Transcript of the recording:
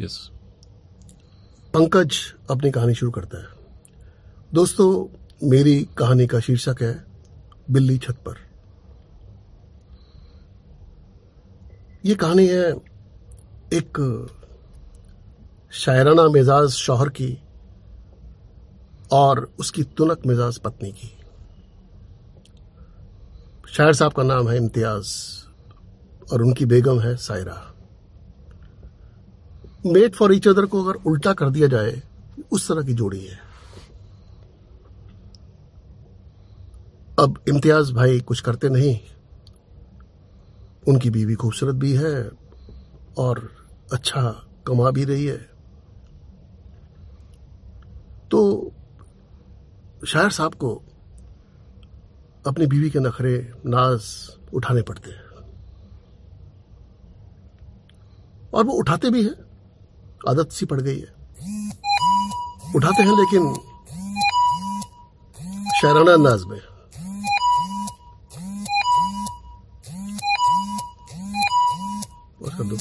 Yes Pankaj अपनी कहानी शुरू करता है। दोस्तों, मेरी कहानी का शीर्षक है, बिल्ली छत पर। ये कहानी है एक शायराना मिजाज शौहर की और उसकी तुनक मिजाज पत्नी की। शायर साहब का नाम है इम्तियाज़ और उनकी बेगम है Saira. Made for each other को अगर उल्टा कर दिया जाए, उस तरह की जोड़ी है। अब इम्तियाज़ भाई कुछ करते नहीं। उनकी बीवी खूबसूरत भी है और अच्छा कमा भी रही है। तो शायर साहब को अपनी बीवी के नखरे नाज उठाने पड़ते हैं। और वो उठाते भी हैं। आदत सी पड़ गई है। उठाते हैं लेकिन शायराना अंदाज में। और कर दो।